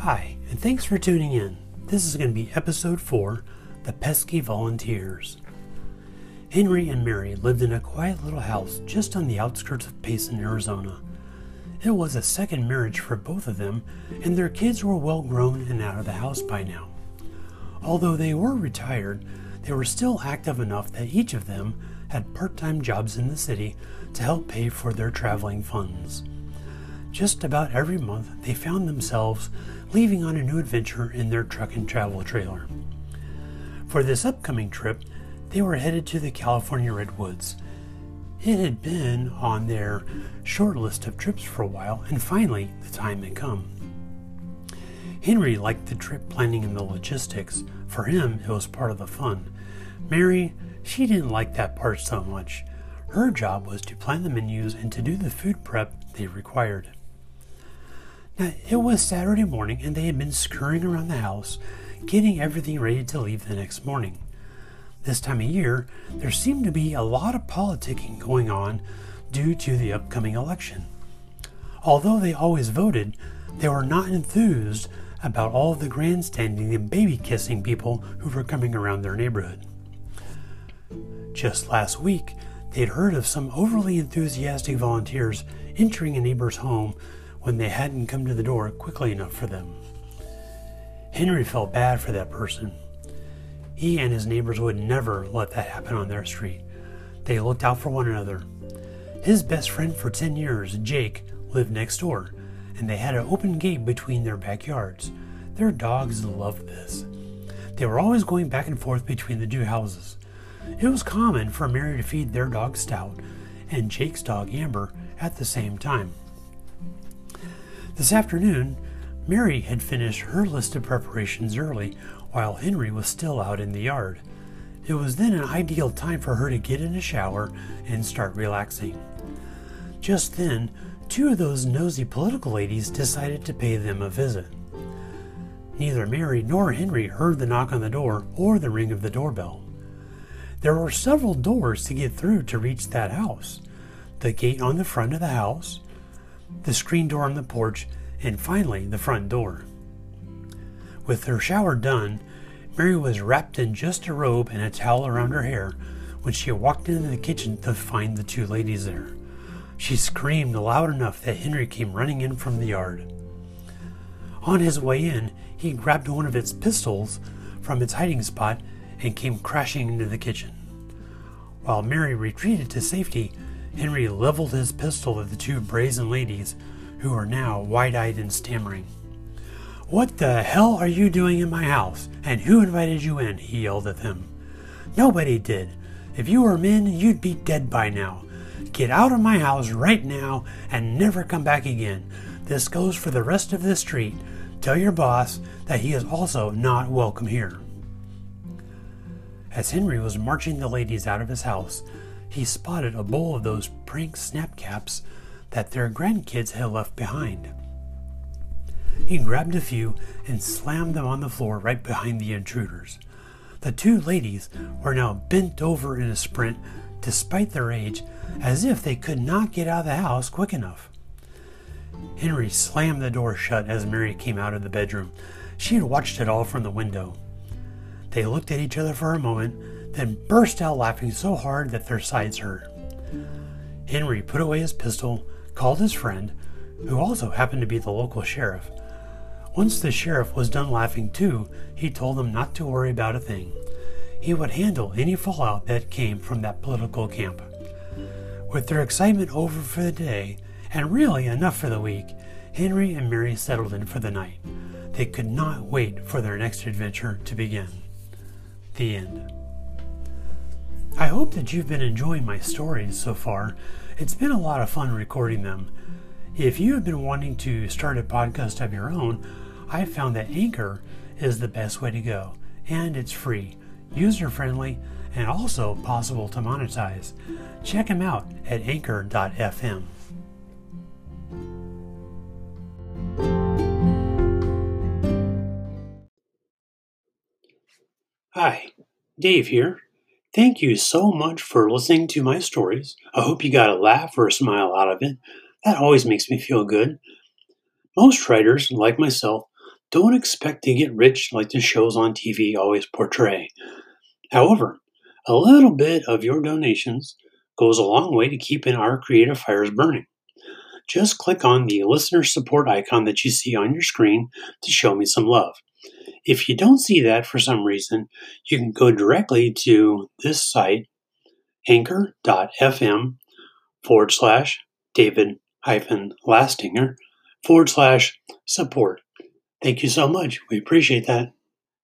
Hi, and thanks for tuning in. This is going to be episode 4 The Pesky Volunteers. Henry and Mary lived in a quiet little house just on the outskirts of Payson, Arizona. It was a second marriage for both of them, and their kids were well grown and out of the house by now. Although they were retired, they were still active enough that each of them had part time jobs in the city to help pay for their traveling funds. Just about every month, they found themselves leaving on a new adventure in their truck and travel trailer. For this upcoming trip, they were headed to the California Redwoods. It had been on their short list of trips for a while, and finally, the time had come. Henry liked the trip planning and the logistics. For him, it was part of the fun. Mary, she didn't like that part so much. Her job was to plan the menus and to do the food prep they required. Now, it was Saturday morning, and they had been scurrying around the house, getting everything ready to leave the next morning. This time of year, there seemed to be a lot of politicking going on due to the upcoming election. Although they always voted, they were not enthused about all the grandstanding and baby kissing people who were coming around their neighborhood. Just last week, they'd heard of some overly enthusiastic volunteers entering a neighbor's home when they hadn't come to the door quickly enough for them. Henry felt bad for that person. He and his neighbors would never let that happen on their street. They looked out for one another. His best friend for 10 years, Jake, lived next door, and they had an open gate between their backyards. Their dogs loved this. They were always going back and forth between the two houses. It was common for Mary to feed their dog Stout and Jake's dog Amber at the same time. This afternoon, Mary had finished her list of preparations early while Henry was still out in the yard. It was then an ideal time for her to get in a shower and start relaxing. Just then, two of those nosy political ladies decided to pay them a visit. Neither Mary nor Henry heard the knock on the door or the ring of the doorbell. There were several doors to get through to reach that house the gate on the front of the house, the screen door on the porch, and finally the front door. With her shower done, Mary was wrapped in just a robe and a towel around her hair when she walked into the kitchen to find the two ladies there. She screamed loud enough that Henry came running in from the yard. On his way in, he grabbed one of its pistols from its hiding spot and came crashing into the kitchen. While Mary retreated to safety, Henry leveled his pistol at the two brazen ladies, who were now wide eyed and stammering. What the hell are you doing in my house? And who invited you in? he yelled at them. Nobody did. If you were men, you'd be dead by now. Get out of my house right now and never come back again. This goes for the rest of the street. Tell your boss that he is also not welcome here. As Henry was marching the ladies out of his house, he spotted a bowl of those prank snap caps that their grandkids had left behind. He grabbed a few and slammed them on the floor right behind the intruders. The two ladies were now bent over in a sprint, despite their age, as if they could not get out of the house quick enough. Henry slammed the door shut as Mary came out of the bedroom. She had watched it all from the window. They looked at each other for a moment, then burst out laughing so hard that their sides hurt. Henry put away his pistol, called his friend, who also happened to be the local sheriff. Once the sheriff was done laughing too, he told them not to worry about a thing. He would handle any fallout that came from that political camp. With their excitement over for the day, and really enough for the week, Henry and Mary settled in for the night. They could not wait for their next adventure to begin. The end. I hope that you've been enjoying my stories so far. It's been a lot of fun recording them. If you have been wanting to start a podcast of your own, I've found that Anchor is the best way to go, and it's free, user friendly, and also possible to monetize. Check them out at anchor.fm. Hi, Dave here. Thank you so much for listening to my stories. I hope you got a laugh or a smile out of it. That always makes me feel good. Most writers, like myself, don't expect to get rich like the shows on TV always portray. However, a little bit of your donations goes a long way to keeping our creative fires burning. Just click on the listener support icon that you see on your screen to show me some love. If you don't see that for some reason, you can go directly to this site, anchor.fm forward slash David hyphen Lastinger forward slash support. Thank you so much. We appreciate that.